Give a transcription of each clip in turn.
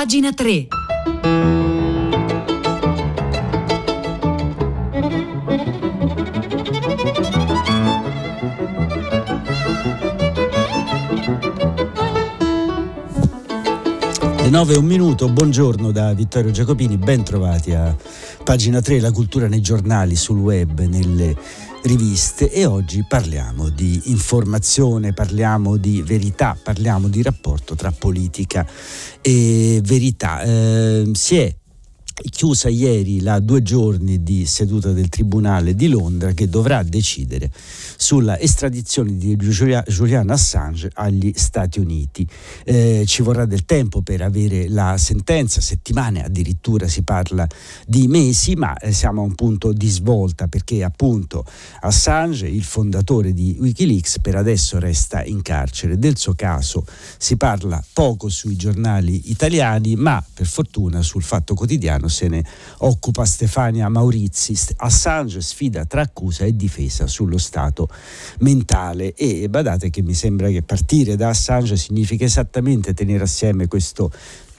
Pagina 3. Le 9 e un minuto, buongiorno da Vittorio Giacopini, ben trovati a pagina 3, la cultura nei giornali, sul web, nelle riviste e oggi parliamo di informazione, parliamo di verità, parliamo di rapporto tra politica e verità. Eh, si è chiusa ieri la due giorni di seduta del Tribunale di Londra che dovrà decidere sulla estradizione di Julian Assange agli Stati Uniti. Eh, ci vorrà del tempo per avere la sentenza, settimane addirittura si parla di mesi, ma eh, siamo a un punto di svolta perché appunto Assange, il fondatore di Wikileaks, per adesso resta in carcere. Del suo caso si parla poco sui giornali italiani, ma per fortuna sul Fatto Quotidiano se ne occupa Stefania Maurizi. Assange sfida tra accusa e difesa sullo stato mentale e badate che mi sembra che partire da Assange significa esattamente tenere assieme questo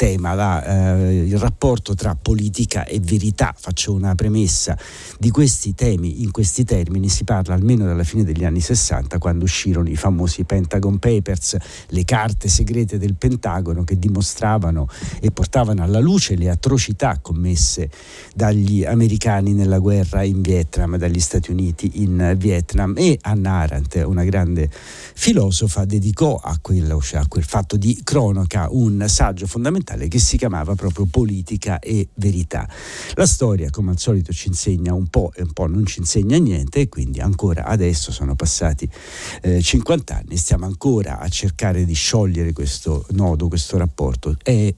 tema, la, eh, il rapporto tra politica e verità. Faccio una premessa di questi temi, in questi termini si parla almeno dalla fine degli anni 60 quando uscirono i famosi Pentagon Papers, le carte segrete del Pentagono che dimostravano e portavano alla luce le atrocità commesse dagli americani nella guerra in Vietnam, dagli Stati Uniti in Vietnam e Anna Arendt, una grande filosofa, dedicò a, quello, cioè a quel fatto di cronaca un saggio fondamentale fondamentale che si chiamava proprio Politica e Verità. La storia, come al solito, ci insegna un po' e un po' non ci insegna niente e quindi ancora adesso sono passati eh, 50 anni, stiamo ancora a cercare di sciogliere questo nodo, questo rapporto. È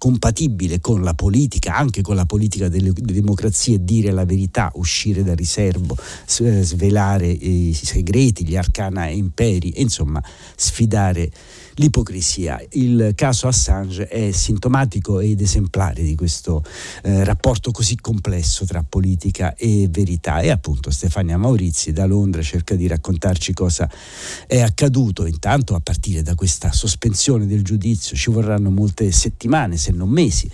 compatibile con la politica, anche con la politica delle democrazie, dire la verità, uscire dal riservo, eh, svelare i segreti, gli arcana imperi, insomma sfidare l'ipocrisia. Il caso Assange è sintomatico ed esemplare di questo eh, rapporto così complesso tra politica e verità e appunto Stefania Maurizi da Londra cerca di raccontarci cosa è accaduto. Intanto a partire da questa sospensione del giudizio ci vorranno molte settimane, se non mesi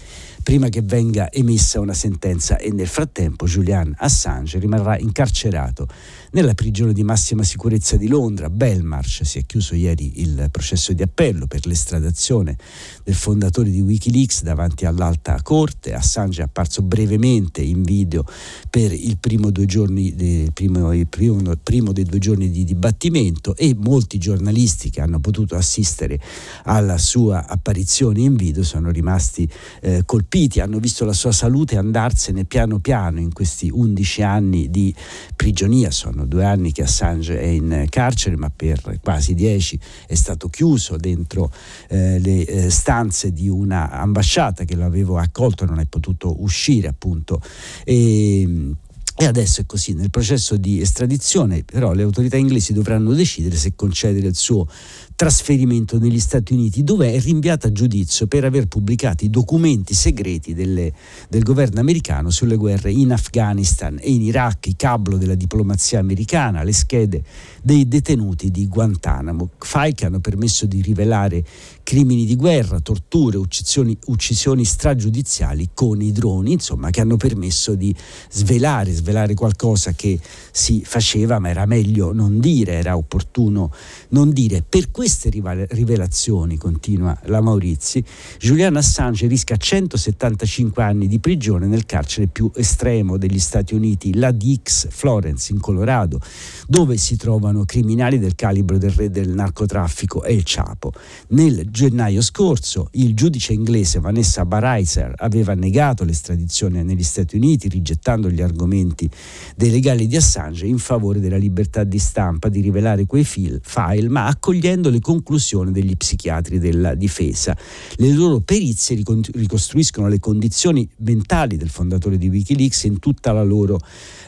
prima che venga emessa una sentenza e nel frattempo Julian Assange rimarrà incarcerato nella prigione di massima sicurezza di Londra, Belmarsh. Si è chiuso ieri il processo di appello per l'estradazione del fondatore di Wikileaks davanti all'alta corte. Assange è apparso brevemente in video per il primo, due giorni, il primo, il primo, primo dei due giorni di dibattimento e molti giornalisti che hanno potuto assistere alla sua apparizione in video sono rimasti eh, colpiti, hanno visto la sua salute andarsene piano piano in questi 11 anni di prigionia. Sono due anni che Assange è in carcere, ma per quasi dieci è stato chiuso dentro eh, le eh, stanze di una ambasciata che l'avevo accolto non è potuto uscire appunto. E, e adesso è così, nel processo di estradizione però le autorità inglesi dovranno decidere se concedere il suo trasferimento negli Stati Uniti dove è rinviata a giudizio per aver pubblicato i documenti segreti delle, del governo americano sulle guerre in Afghanistan e in Iraq, i cablo della diplomazia americana, le schede dei detenuti di Guantanamo, file che hanno permesso di rivelare crimini di guerra, torture, uccisioni, uccisioni stragiudiziali con i droni, insomma, che hanno permesso di svelare, svelare qualcosa che si faceva, ma era meglio non dire, era opportuno non dire. Per queste rivelazioni, continua la Maurizi, Julian Assange rischia 175 anni di prigione nel carcere più estremo degli Stati Uniti, la Dix Florence in Colorado, dove si trovano criminali del calibro del re del narcotraffico e il Chapo. Nel gennaio scorso il giudice inglese Vanessa Baraiser aveva negato l'estradizione negli Stati Uniti, rigettando gli argomenti dei legali di Assange in favore della libertà di stampa di rivelare quei file, file ma accogliendo le conclusioni degli psichiatri della difesa. Le loro perizie ricostruiscono le condizioni mentali del fondatore di Wikileaks in tutta la loro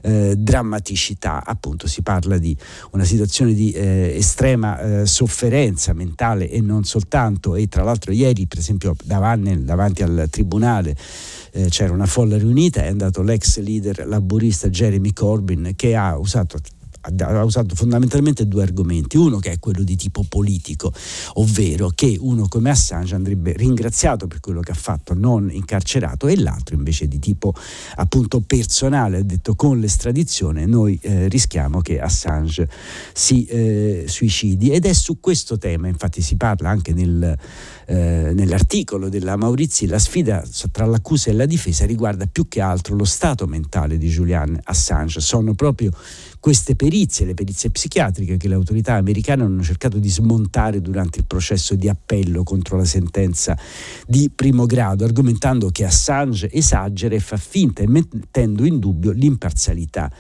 eh, drammaticità. Appunto si parla di una situazione di eh, estrema eh, sofferenza mentale e non soltanto tanto e tra l'altro ieri per esempio davanti, davanti al tribunale eh, c'era una folla riunita, è andato l'ex leader laburista Jeremy Corbyn che ha usato ha usato fondamentalmente due argomenti, uno che è quello di tipo politico, ovvero che uno come Assange andrebbe ringraziato per quello che ha fatto, non incarcerato, e l'altro invece di tipo appunto personale, ha detto con l'estradizione noi eh, rischiamo che Assange si eh, suicidi. Ed è su questo tema, infatti si parla anche nel eh, nell'articolo della Maurizi, la sfida tra l'accusa e la difesa riguarda più che altro lo stato mentale di Julian Assange. Sono proprio queste perizie, le perizie psichiatriche che le autorità americane hanno cercato di smontare durante il processo di appello contro la sentenza di primo grado, argomentando che Assange esagera e fa finta e mettendo in dubbio l'imparzialità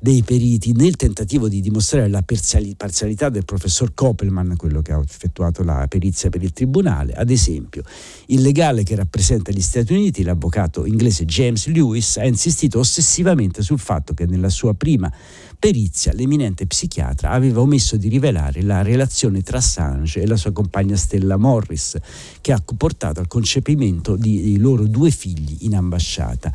dei periti nel tentativo di dimostrare la parzialità del professor Koppelman, quello che ha effettuato la perizia per il tribunale. Ad esempio, il legale che rappresenta gli Stati Uniti, l'avvocato inglese James Lewis, ha insistito ossessivamente sul fatto che nella sua prima perizia l'eminente psichiatra aveva omesso di rivelare la relazione tra Assange e la sua compagna Stella Morris, che ha portato al concepimento di, di loro due figli in ambasciata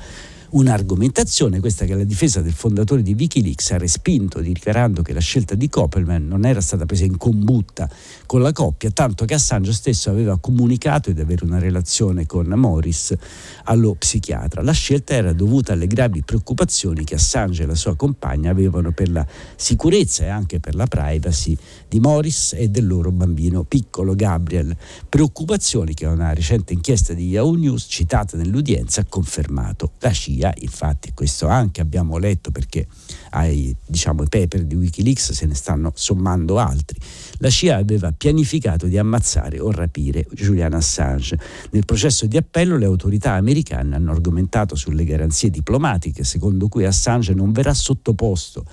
un'argomentazione, questa che la difesa del fondatore di Wikileaks ha respinto, dichiarando che la scelta di Koppelman non era stata presa in combutta con la coppia, tanto che Assange stesso aveva comunicato di avere una relazione con Morris allo psichiatra. La scelta era dovuta alle gravi preoccupazioni che Assange e la sua compagna avevano per la sicurezza e anche per la privacy di Morris e del loro bambino piccolo Gabriel, preoccupazioni che una recente inchiesta di Yahoo News citata nell'udienza ha confermato. La CIA CIA, infatti questo anche abbiamo letto perché ai diciamo, paper di Wikileaks se ne stanno sommando altri, la CIA aveva pianificato di ammazzare o rapire Julian Assange. Nel processo di appello le autorità americane hanno argomentato sulle garanzie diplomatiche secondo cui Assange non verrà sottoposto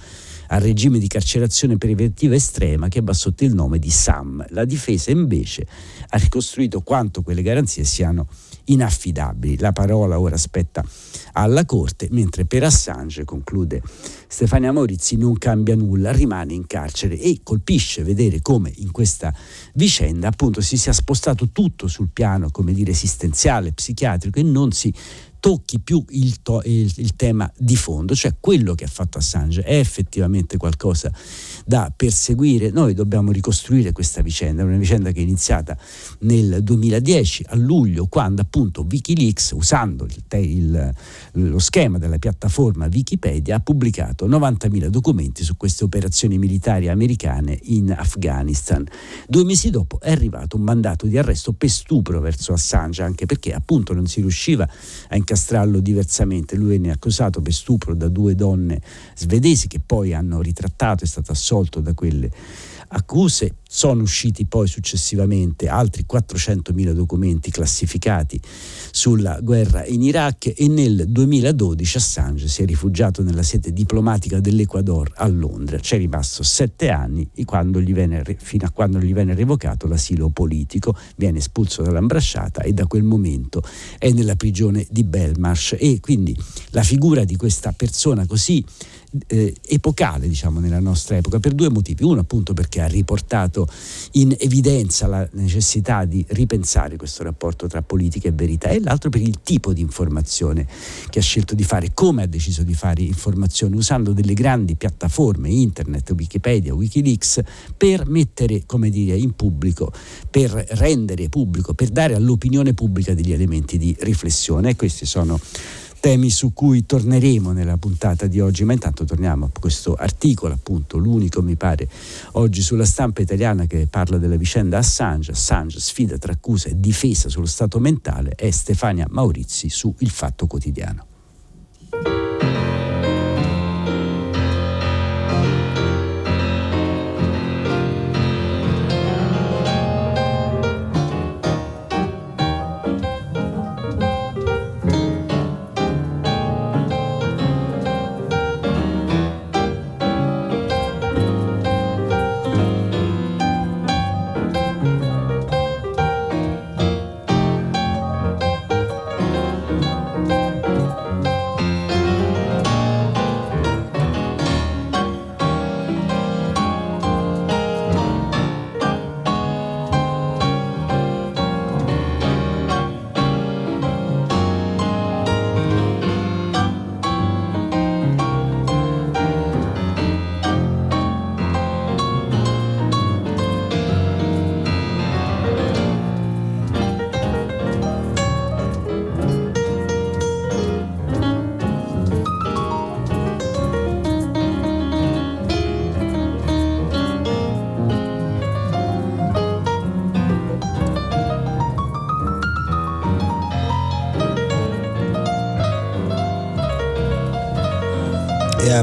al regime di carcerazione preventiva estrema che va sotto il nome di SAM. La difesa invece ha ricostruito quanto quelle garanzie siano inaffidabili. La parola ora spetta alla Corte, mentre per Assange, conclude Stefania Maurizzi, non cambia nulla, rimane in carcere e colpisce vedere come in questa vicenda appunto si sia spostato tutto sul piano, come dire, esistenziale, psichiatrico e non si tocchi più il, to- il, il, tema di fondo, cioè quello che ha fatto Assange è effettivamente qualcosa da perseguire. Noi dobbiamo ricostruire questa vicenda, una vicenda che è iniziata nel 2010 a luglio, quando appunto Wikileaks, usando il, lo schema della piattaforma Wikipedia, ha pubblicato 90.000 documenti su queste operazioni militari americane in Afghanistan. Due mesi dopo è arrivato un mandato di arresto per stupro verso Assange, anche perché appunto non si riusciva a incastrarlo diversamente. Lui venne accusato per stupro da due donne svedesi che poi hanno ritrattato, è stato assolto da quelle accuse. Sono usciti poi successivamente altri 400.000 documenti classificati sulla guerra in Iraq e nel 2012 Assange si è rifugiato nella sede diplomatica dell'Ecuador a Londra. C'è rimasto sette anni venne, fino a quando gli venne revocato l'asilo politico, viene espulso dall'ambasciata e da quel momento è nella prigione di Belmarsh e quindi la figura di questa persona così eh, epocale diciamo, nella nostra epoca per due motivi. Uno appunto perché ha riportato in evidenza la necessità di ripensare questo rapporto tra politica e verità e l'altro per il tipo di informazione che ha scelto di fare, come ha deciso di fare informazione usando delle grandi piattaforme, internet, Wikipedia, Wikileaks, per mettere come dire, in pubblico, per rendere pubblico, per dare all'opinione pubblica degli elementi di riflessione. E questi sono temi su cui torneremo nella puntata di oggi, ma intanto torniamo a questo articolo, appunto l'unico mi pare oggi sulla stampa italiana che parla della vicenda Assange, Assange sfida tra accusa e difesa sullo stato mentale, è Stefania Maurizi su Il Fatto Quotidiano.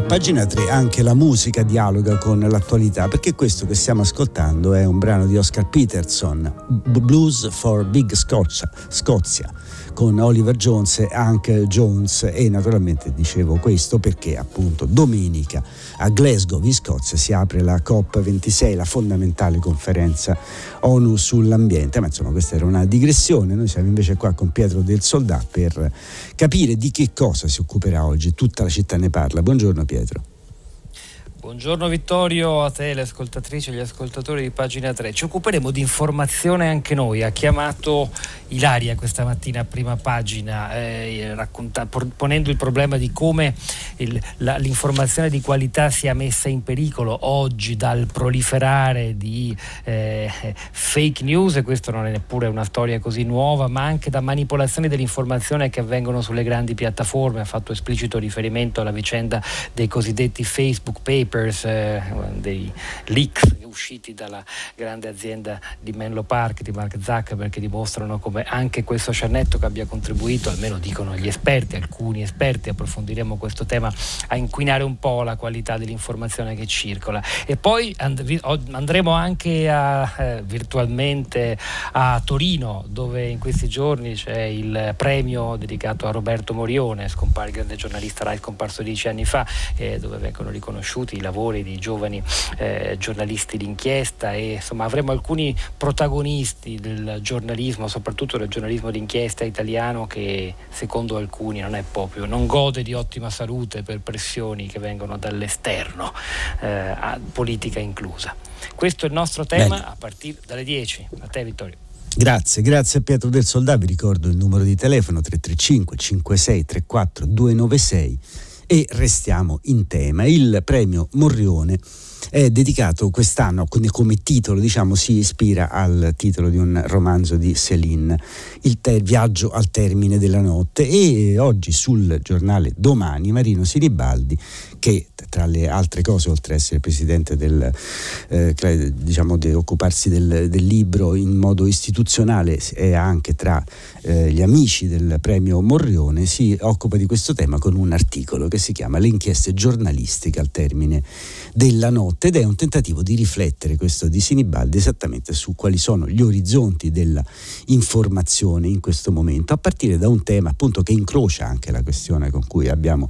Pagina 3 anche la musica dialoga con l'attualità, perché questo che stiamo ascoltando è un brano di Oscar Peterson, Blues for Big Scozia, Scozia con Oliver Jones e Hank Jones. E naturalmente dicevo questo perché appunto domenica a Glasgow in Scozia si apre la COP26, la fondamentale conferenza ONU sull'ambiente, ma insomma questa era una digressione, noi siamo invece qua con Pietro del Soldà per capire di che cosa si occuperà oggi, tutta la città ne parla. Buongiorno Pietro. Buongiorno Vittorio, a te le ascoltatrici e gli ascoltatori di pagina 3. Ci occuperemo di informazione anche noi. Ha chiamato Ilaria questa mattina a prima pagina eh, racconta, ponendo il problema di come il, la, l'informazione di qualità sia messa in pericolo oggi dal proliferare di eh, fake news e questo non è neppure una storia così nuova, ma anche da manipolazioni dell'informazione che avvengono sulle grandi piattaforme. Ha fatto esplicito riferimento alla vicenda dei cosiddetti Facebook Papers papers, eh, dei leaks usciti dalla grande azienda di Menlo Park di Mark Zuckerberg che dimostrano come anche quel social network abbia contribuito, almeno dicono gli esperti, alcuni esperti, approfondiremo questo tema, a inquinare un po' la qualità dell'informazione che circola. E poi andremo anche a, eh, virtualmente a Torino, dove in questi giorni c'è il premio dedicato a Roberto Morione, scompar- grande giornalista Rai scomparso dieci anni fa, eh, dove vengono riconosciuti i lavori di giovani eh, giornalisti d'inchiesta e insomma avremo alcuni protagonisti del giornalismo, soprattutto del giornalismo d'inchiesta italiano che secondo alcuni non è proprio, non gode di ottima salute per pressioni che vengono dall'esterno, eh, politica inclusa. Questo è il nostro tema Bene. a partire dalle 10. A te Vittorio. Grazie, grazie a Pietro del Soldà, vi ricordo il numero di telefono 335 56 34 296 e restiamo in tema. Il premio Morrione è dedicato quest'anno, quindi come titolo diciamo si ispira al titolo di un romanzo di Céline, Il te- viaggio al termine della notte. E oggi sul giornale Domani Marino Sinibaldi che tra le altre cose, oltre ad essere presidente del, eh, diciamo, di occuparsi del, del, libro in modo istituzionale, è anche tra eh, gli amici del premio Morrione, si occupa di questo tema con un articolo che si chiama Le inchieste giornalistiche al termine della notte ed è un tentativo di riflettere questo di Sinibaldi esattamente su quali sono gli orizzonti della informazione in questo momento, a partire da un tema appunto che incrocia anche la questione con cui abbiamo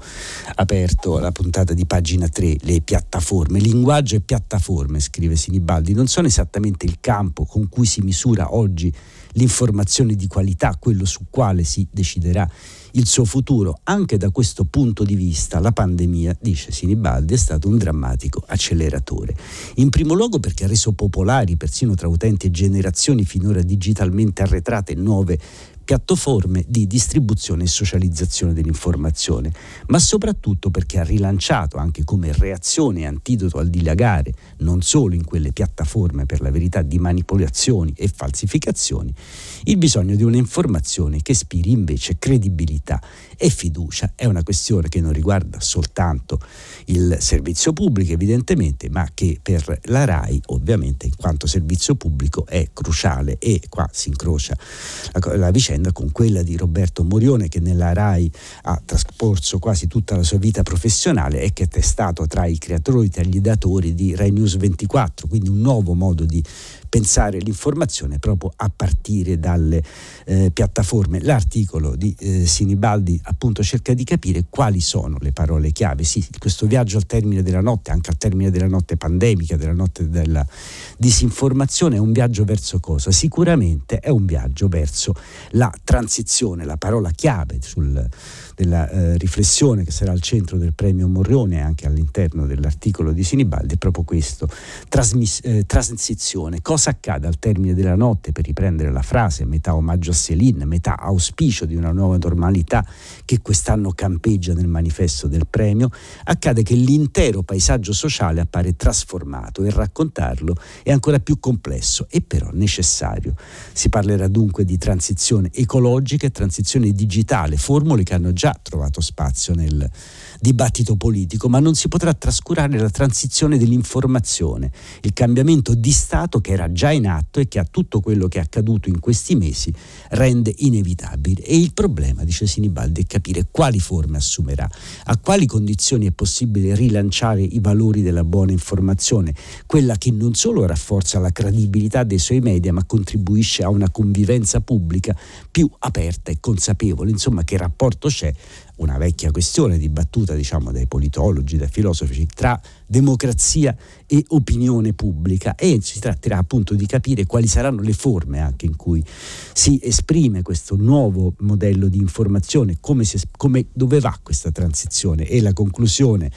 aperto la puntata di pagina 3, le piattaforme. Linguaggio e piattaforme, scrive Sinibaldi, non sono esattamente il campo con cui si misura oggi l'informazione di qualità, quello su quale si deciderà il suo futuro. Anche da questo punto di vista la pandemia, dice Sinibaldi, è stato un drammatico acceleratore. In primo luogo perché ha reso popolari, persino tra utenti e generazioni finora digitalmente arretrate, nuove piattaforme di distribuzione e socializzazione dell'informazione, ma soprattutto perché ha rilanciato anche come reazione e antidoto al dilagare, non solo in quelle piattaforme per la verità di manipolazioni e falsificazioni, il bisogno di un'informazione che ispiri invece credibilità e fiducia. È una questione che non riguarda soltanto il servizio pubblico evidentemente, ma che per la RAI ovviamente in quanto servizio pubblico è cruciale e qua si incrocia la, la vicenda vicenda con quella di Roberto Morione che nella RAI ha trascorso quasi tutta la sua vita professionale e che è stato tra i creatori tra gli datori di Rai News 24, quindi un nuovo modo di pensare l'informazione proprio a partire dalle eh, piattaforme. L'articolo di eh, Sinibaldi appunto cerca di capire quali sono le parole chiave. Sì, questo viaggio al termine della notte, anche al termine della notte pandemica, della notte della disinformazione, è un viaggio verso cosa? Sicuramente è un viaggio verso la transizione, la parola chiave sul della eh, riflessione che sarà al centro del premio Morrone anche all'interno dell'articolo di Sinibaldi è proprio questo, trasmis- eh, transizione. Cosa accade al termine della notte, per riprendere la frase, metà omaggio a Céline, metà auspicio di una nuova normalità che quest'anno campeggia nel manifesto del premio, accade che l'intero paesaggio sociale appare trasformato e raccontarlo è ancora più complesso e però necessario. Si parlerà dunque di transizione ecologica e transizione digitale, formule che hanno già trovato spazio nel dibattito politico, ma non si potrà trascurare la transizione dell'informazione, il cambiamento di Stato che era già in atto e che a tutto quello che è accaduto in questi mesi rende inevitabile. E il problema, dice Sinibaldi, è capire quali forme assumerà, a quali condizioni è possibile rilanciare i valori della buona informazione, quella che non solo rafforza la credibilità dei suoi media, ma contribuisce a una convivenza pubblica più aperta e consapevole. Insomma, che rapporto c'è una vecchia questione dibattuta diciamo, dai politologi, dai filosofi, tra democrazia e opinione pubblica. E si tratterà appunto di capire quali saranno le forme anche in cui si esprime questo nuovo modello di informazione, come, si, come dove va questa transizione. E la conclusione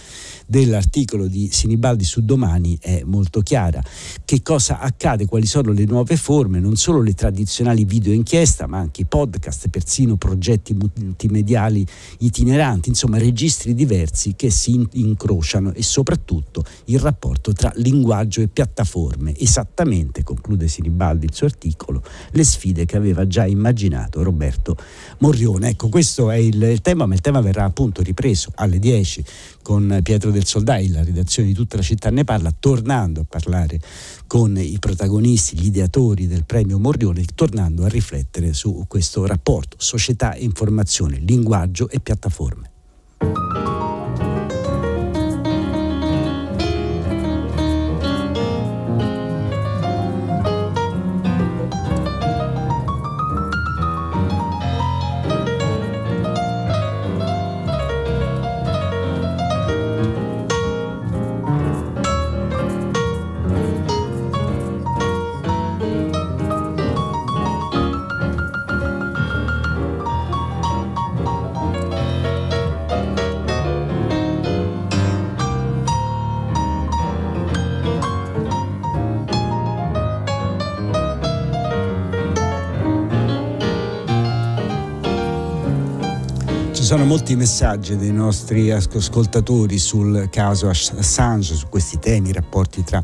dell'articolo di Sinibaldi su Domani è molto chiara. Che cosa accade, quali sono le nuove forme, non solo le tradizionali video inchiesta, ma anche i podcast, persino progetti multimediali itineranti, insomma registri diversi che si incrociano e soprattutto il rapporto tra linguaggio e piattaforme, esattamente, conclude Sinibaldi il suo articolo, le sfide che aveva già immaginato Roberto Morrione. Ecco, questo è il, il tema, ma il tema verrà appunto ripreso alle 10 con Pietro del Soldai, la redazione di tutta la città ne parla, tornando a parlare con i protagonisti, gli ideatori del premio Morrione, tornando a riflettere su questo rapporto società e informazione, linguaggio e piattaforme. Sono molti messaggi dei nostri ascoltatori sul caso Assange, su questi temi, rapporti tra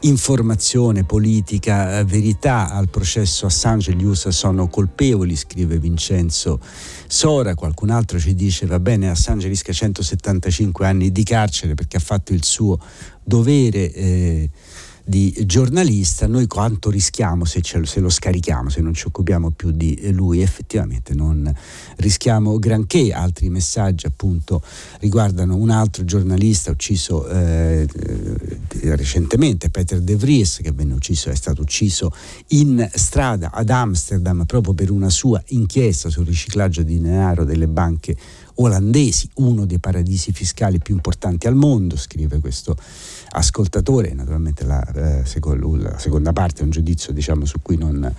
informazione, politica, verità al processo Assange, gli USA sono colpevoli, scrive Vincenzo Sora, qualcun altro ci dice va bene Assange rischia 175 anni di carcere perché ha fatto il suo dovere. Eh, di giornalista, noi quanto rischiamo se, ce, se, lo scarichiamo, se non ci occupiamo più di lui, effettivamente non rischiamo granché. Altri messaggi appunto riguardano un altro giornalista ucciso eh, recentemente, Peter De Vries, che venne ucciso, è stato ucciso in strada ad Amsterdam proprio per una sua inchiesta sul riciclaggio di denaro delle banche olandesi, uno dei paradisi fiscali più importanti al mondo, scrive questo ascoltatore, naturalmente la, eh, la seconda parte è un giudizio diciamo, su cui non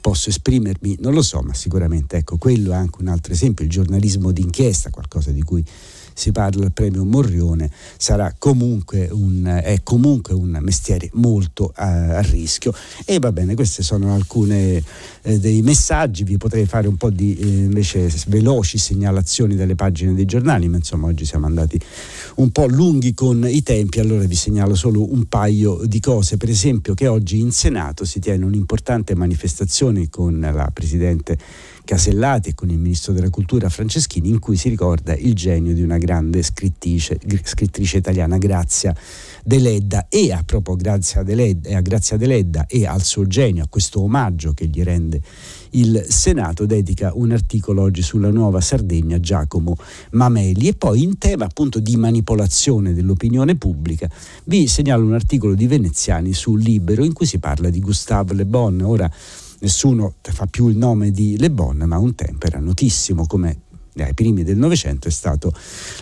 posso esprimermi, non lo so, ma sicuramente ecco, quello è anche un altro esempio, il giornalismo d'inchiesta, qualcosa di cui si parla del premio Morrione, sarà comunque un, è comunque un mestiere molto a, eh, a rischio. E va bene, questi sono alcuni eh, dei messaggi, vi potrei fare un po' di eh, invece veloci segnalazioni dalle pagine dei giornali, ma insomma oggi siamo andati un po' lunghi con i tempi, allora vi segnalo solo un paio di cose, per esempio che oggi in Senato si tiene un'importante manifestazione con la Presidente Casellati e con il ministro della cultura Franceschini in cui si ricorda il genio di una grande scrittrice, scrittrice italiana Grazia Deledda e a proprio Grazia Deledda, a Grazia Deledda e al suo genio, a questo omaggio che gli rende il Senato dedica un articolo oggi sulla nuova Sardegna Giacomo Mameli e poi in tema appunto di manipolazione dell'opinione pubblica vi segnalo un articolo di Veneziani sul Libero in cui si parla di Gustave Le Bon. Ora nessuno fa più il nome di Le Bon, ma un tempo era notissimo come ai primi del Novecento è stato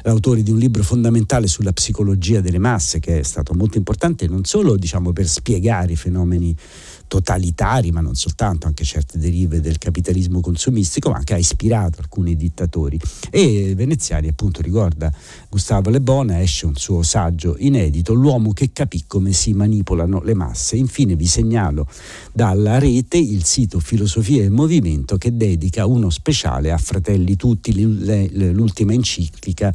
l'autore di un libro fondamentale sulla psicologia delle masse che è stato molto importante non solo diciamo, per spiegare i fenomeni totalitari, ma non soltanto, anche certe derive del capitalismo consumistico, ma anche ha ispirato alcuni dittatori. E Veneziani appunto ricorda Gustavo Le Bon, esce un suo saggio inedito, L'uomo che capì come si manipolano le masse. Infine vi segnalo dalla rete il sito Filosofia e Movimento che dedica uno speciale a Fratelli Tutti, l'ultima enciclica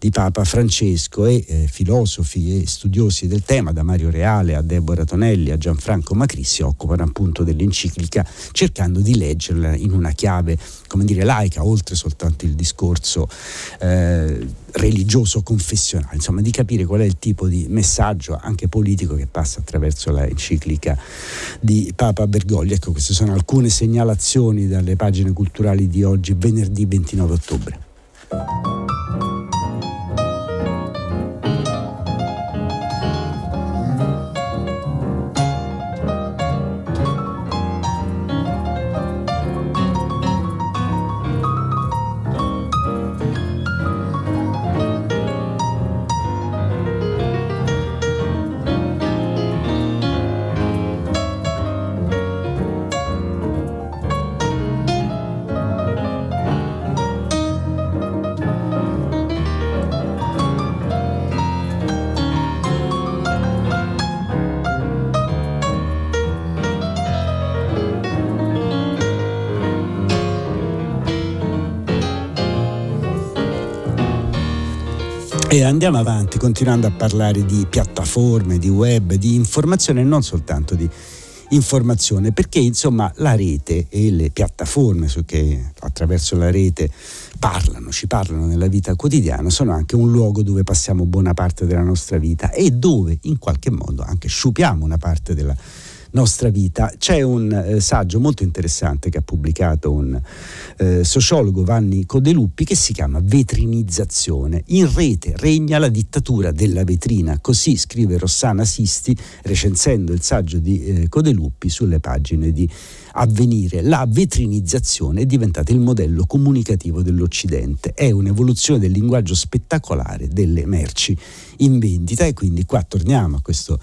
di Papa Francesco e eh, filosofi e studiosi del tema, da Mario Reale a Deborah Tonelli a Gianfranco Macrissi, si occupano appunto dell'enciclica cercando di leggerla in una chiave, come dire, laica, oltre soltanto il discorso eh, religioso confessionale, insomma di capire qual è il tipo di messaggio anche politico che passa attraverso l'enciclica di Papa Bergoglio. Ecco, queste sono alcune segnalazioni dalle pagine culturali di oggi, venerdì 29 ottobre. E andiamo avanti continuando a parlare di piattaforme, di web, di informazione e non soltanto di informazione, perché insomma la rete e le piattaforme che attraverso la rete parlano, ci parlano nella vita quotidiana, sono anche un luogo dove passiamo buona parte della nostra vita e dove in qualche modo anche sciupiamo una parte della vita nostra vita. C'è un eh, saggio molto interessante che ha pubblicato un eh, sociologo Vanni Codeluppi che si chiama Vetrinizzazione. In rete regna la dittatura della vetrina, così scrive Rossana Sisti recensendo il saggio di eh, Codeluppi sulle pagine di Avvenire. La vetrinizzazione è diventata il modello comunicativo dell'Occidente, è un'evoluzione del linguaggio spettacolare delle merci in vendita e quindi qua torniamo a questo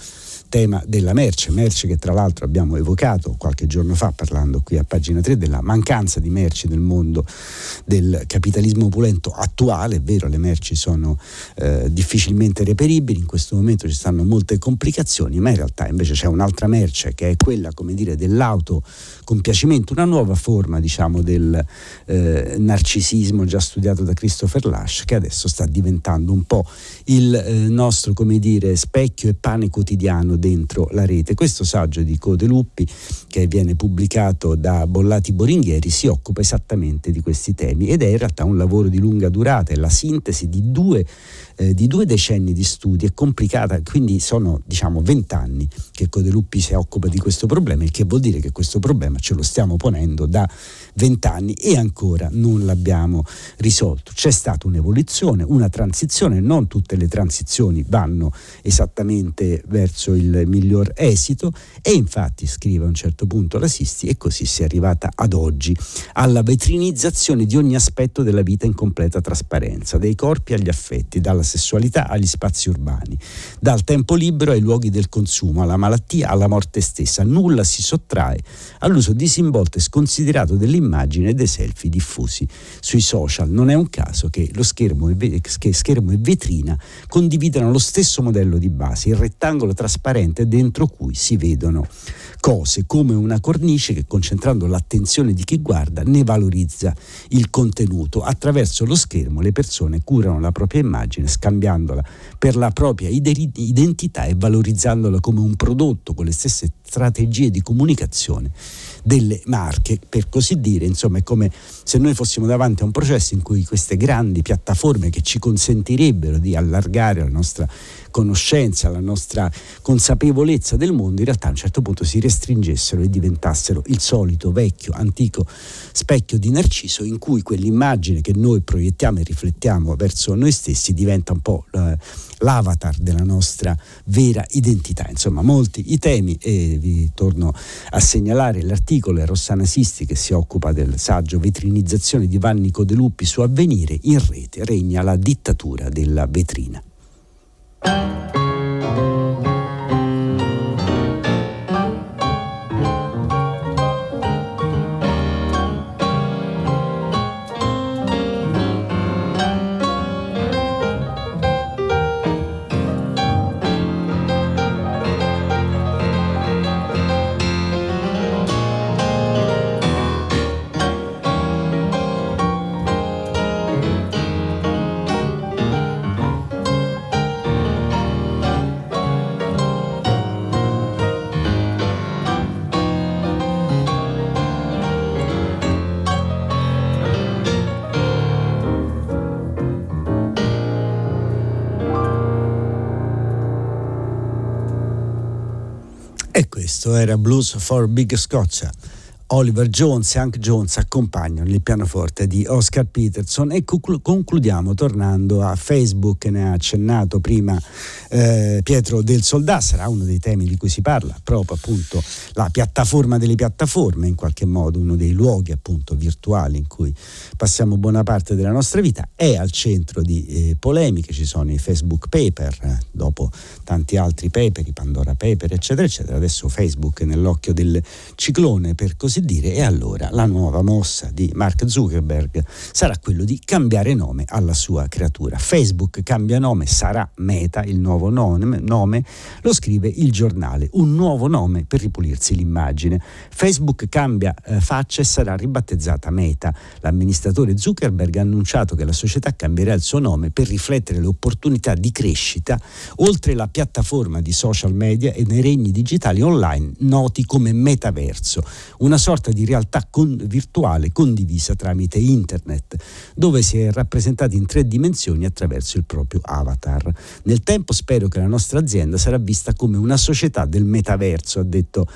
tema della merce, merce che tra l'altro abbiamo evocato qualche giorno fa parlando qui a pagina 3 della mancanza di merci nel mondo del capitalismo opulento attuale, è vero le merci sono eh, difficilmente reperibili, in questo momento ci stanno molte complicazioni, ma in realtà invece c'è un'altra merce che è quella come dire dell'autocompiacimento, una nuova forma diciamo del eh, narcisismo già studiato da Christopher Lash che adesso sta diventando un po' il eh, nostro come dire specchio e pane quotidiano dentro la rete. Questo saggio di Code Luppi, che viene pubblicato da Bollati Boringhieri, si occupa esattamente di questi temi ed è in realtà un lavoro di lunga durata, è la sintesi di due eh, di due decenni di studi, è complicata, quindi sono diciamo vent'anni che Codeluppi si occupa di questo problema, il che vuol dire che questo problema ce lo stiamo ponendo da vent'anni e ancora non l'abbiamo risolto. C'è stata un'evoluzione, una transizione, non tutte le transizioni vanno esattamente verso il miglior esito e infatti scrive a un certo punto la Sisti e così si è arrivata ad oggi alla vetrinizzazione di ogni aspetto della vita in completa trasparenza, dai corpi agli affetti, dalla sessualità agli spazi urbani, dal tempo libero ai luoghi del consumo, alla malattia, alla morte stessa. Nulla si sottrae all'uso disinvolto e sconsiderato dell'immagine e dei selfie diffusi sui social. Non è un caso che lo schermo e, che schermo e vetrina condividano lo stesso modello di base, il rettangolo trasparente dentro cui si vedono cose come una cornice che concentrando l'attenzione di chi guarda ne valorizza il contenuto. Attraverso lo schermo le persone curano la propria immagine scambiandola per la propria identità e valorizzandola come un prodotto con le stesse strategie di comunicazione delle marche, per così dire, insomma è come se noi fossimo davanti a un processo in cui queste grandi piattaforme che ci consentirebbero di allargare la nostra conoscenza, la nostra consapevolezza del mondo, in realtà a un certo punto si restringessero e diventassero il solito vecchio, antico specchio di Narciso in cui quell'immagine che noi proiettiamo e riflettiamo verso noi stessi diventa un po' eh, l'avatar della nostra vera identità. Insomma, molti i temi e vi torno a segnalare l'articolo è Rossana Sisti che si occupa del saggio Vetrinizzazione di Vanni Codeluppi su Avvenire in rete regna la dittatura della vetrina. Questo era Blues for Big Scotcha. Oliver Jones e Hank Jones accompagnano il pianoforte di Oscar Peterson. E concludiamo tornando a Facebook, ne ha accennato prima eh, Pietro del Soldà, sarà uno dei temi di cui si parla, proprio appunto la piattaforma delle piattaforme, in qualche modo uno dei luoghi appunto virtuali in cui passiamo buona parte della nostra vita, è al centro di eh, polemiche, ci sono i Facebook paper, eh, dopo tanti altri paper, i Pandora paper, eccetera, eccetera, adesso Facebook è nell'occhio del ciclone per così così dire, e allora la nuova mossa di Mark Zuckerberg sarà quello di cambiare nome alla sua creatura. Facebook cambia nome, sarà Meta il nuovo nome, nome lo scrive il giornale, un nuovo nome per ripulirsi l'immagine. Facebook cambia eh, faccia e sarà ribattezzata Meta. L'amministratore Zuckerberg ha annunciato che la società cambierà il suo nome per riflettere le opportunità di crescita oltre la piattaforma di social media e nei regni digitali online noti come metaverso, una sorta di realtà con, virtuale condivisa tramite internet, dove si è rappresentati in tre dimensioni attraverso il proprio avatar. Nel tempo spero che la nostra azienda sarà vista come una società del metaverso, ha detto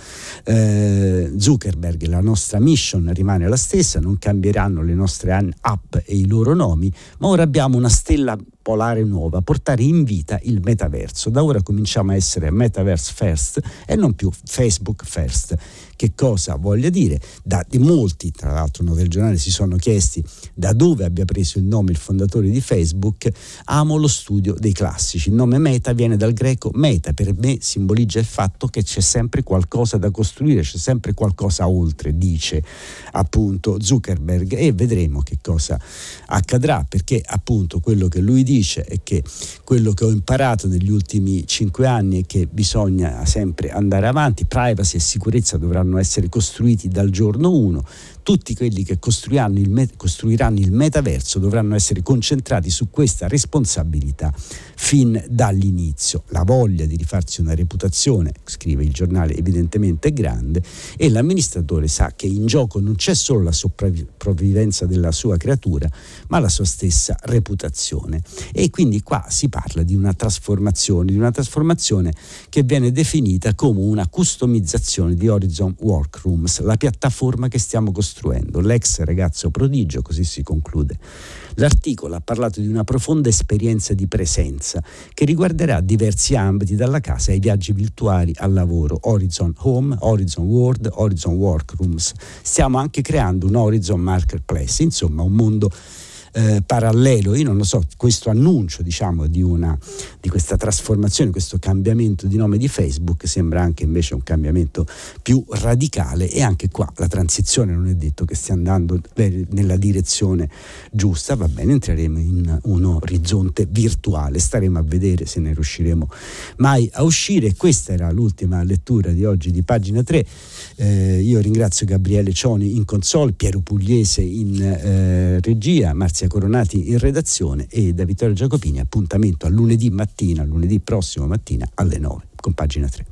eh, Zuckerberg. La nostra mission rimane la stessa, non cambieranno le nostre app e i loro nomi, ma ora abbiamo una stella polare nuova, portare in vita il metaverso. Da ora cominciamo a essere metaverse first e non più Facebook first. Che cosa voglia dire? Da, di molti, tra l'altro, no, del giornale si sono chiesti da dove abbia preso il nome il fondatore di Facebook. Amo lo studio dei classici. Il nome Meta viene dal greco meta, per me simboleggia il fatto che c'è sempre qualcosa da costruire, c'è sempre qualcosa oltre, dice appunto Zuckerberg e vedremo che cosa accadrà perché appunto quello che lui dice è che quello che ho imparato negli ultimi cinque anni è che bisogna sempre andare avanti, privacy e sicurezza dovranno essere costruiti dal giorno 1, tutti quelli che costruiranno il, met- costruiranno il metaverso dovranno essere concentrati su questa responsabilità fin dall'inizio. La voglia di rifarsi una reputazione, scrive il giornale, evidentemente è grande e l'amministratore sa che in gioco non c'è solo la sopravvivenza della sua creatura, ma la sua stessa reputazione. E quindi qua si parla di una trasformazione, di una trasformazione che viene definita come una customizzazione di Horizon Workrooms, la piattaforma che stiamo costruendo costruendo. L'ex ragazzo prodigio, così si conclude. L'articolo ha parlato di una profonda esperienza di presenza che riguarderà diversi ambiti dalla casa ai viaggi virtuali al lavoro, Horizon Home, Horizon World, Horizon Workrooms. Stiamo anche creando un Horizon Marketplace, insomma un mondo eh, parallelo. Io non lo so, questo annuncio diciamo, di, una, di questa trasformazione, questo cambiamento di nome di Facebook sembra anche invece un cambiamento più radicale e anche qua la transizione non è detto che stia andando nella direzione giusta, va bene, entreremo in un orizzonte virtuale, staremo a vedere se ne riusciremo mai a uscire. Questa era l'ultima lettura di oggi di pagina 3. Eh, io ringrazio Gabriele Cioni in console, Piero Pugliese in eh, regia, Marzia Grazia Coronati in redazione e da Vittorio Giacopini appuntamento a lunedì mattina, lunedì prossimo mattina alle 9 con pagina 3.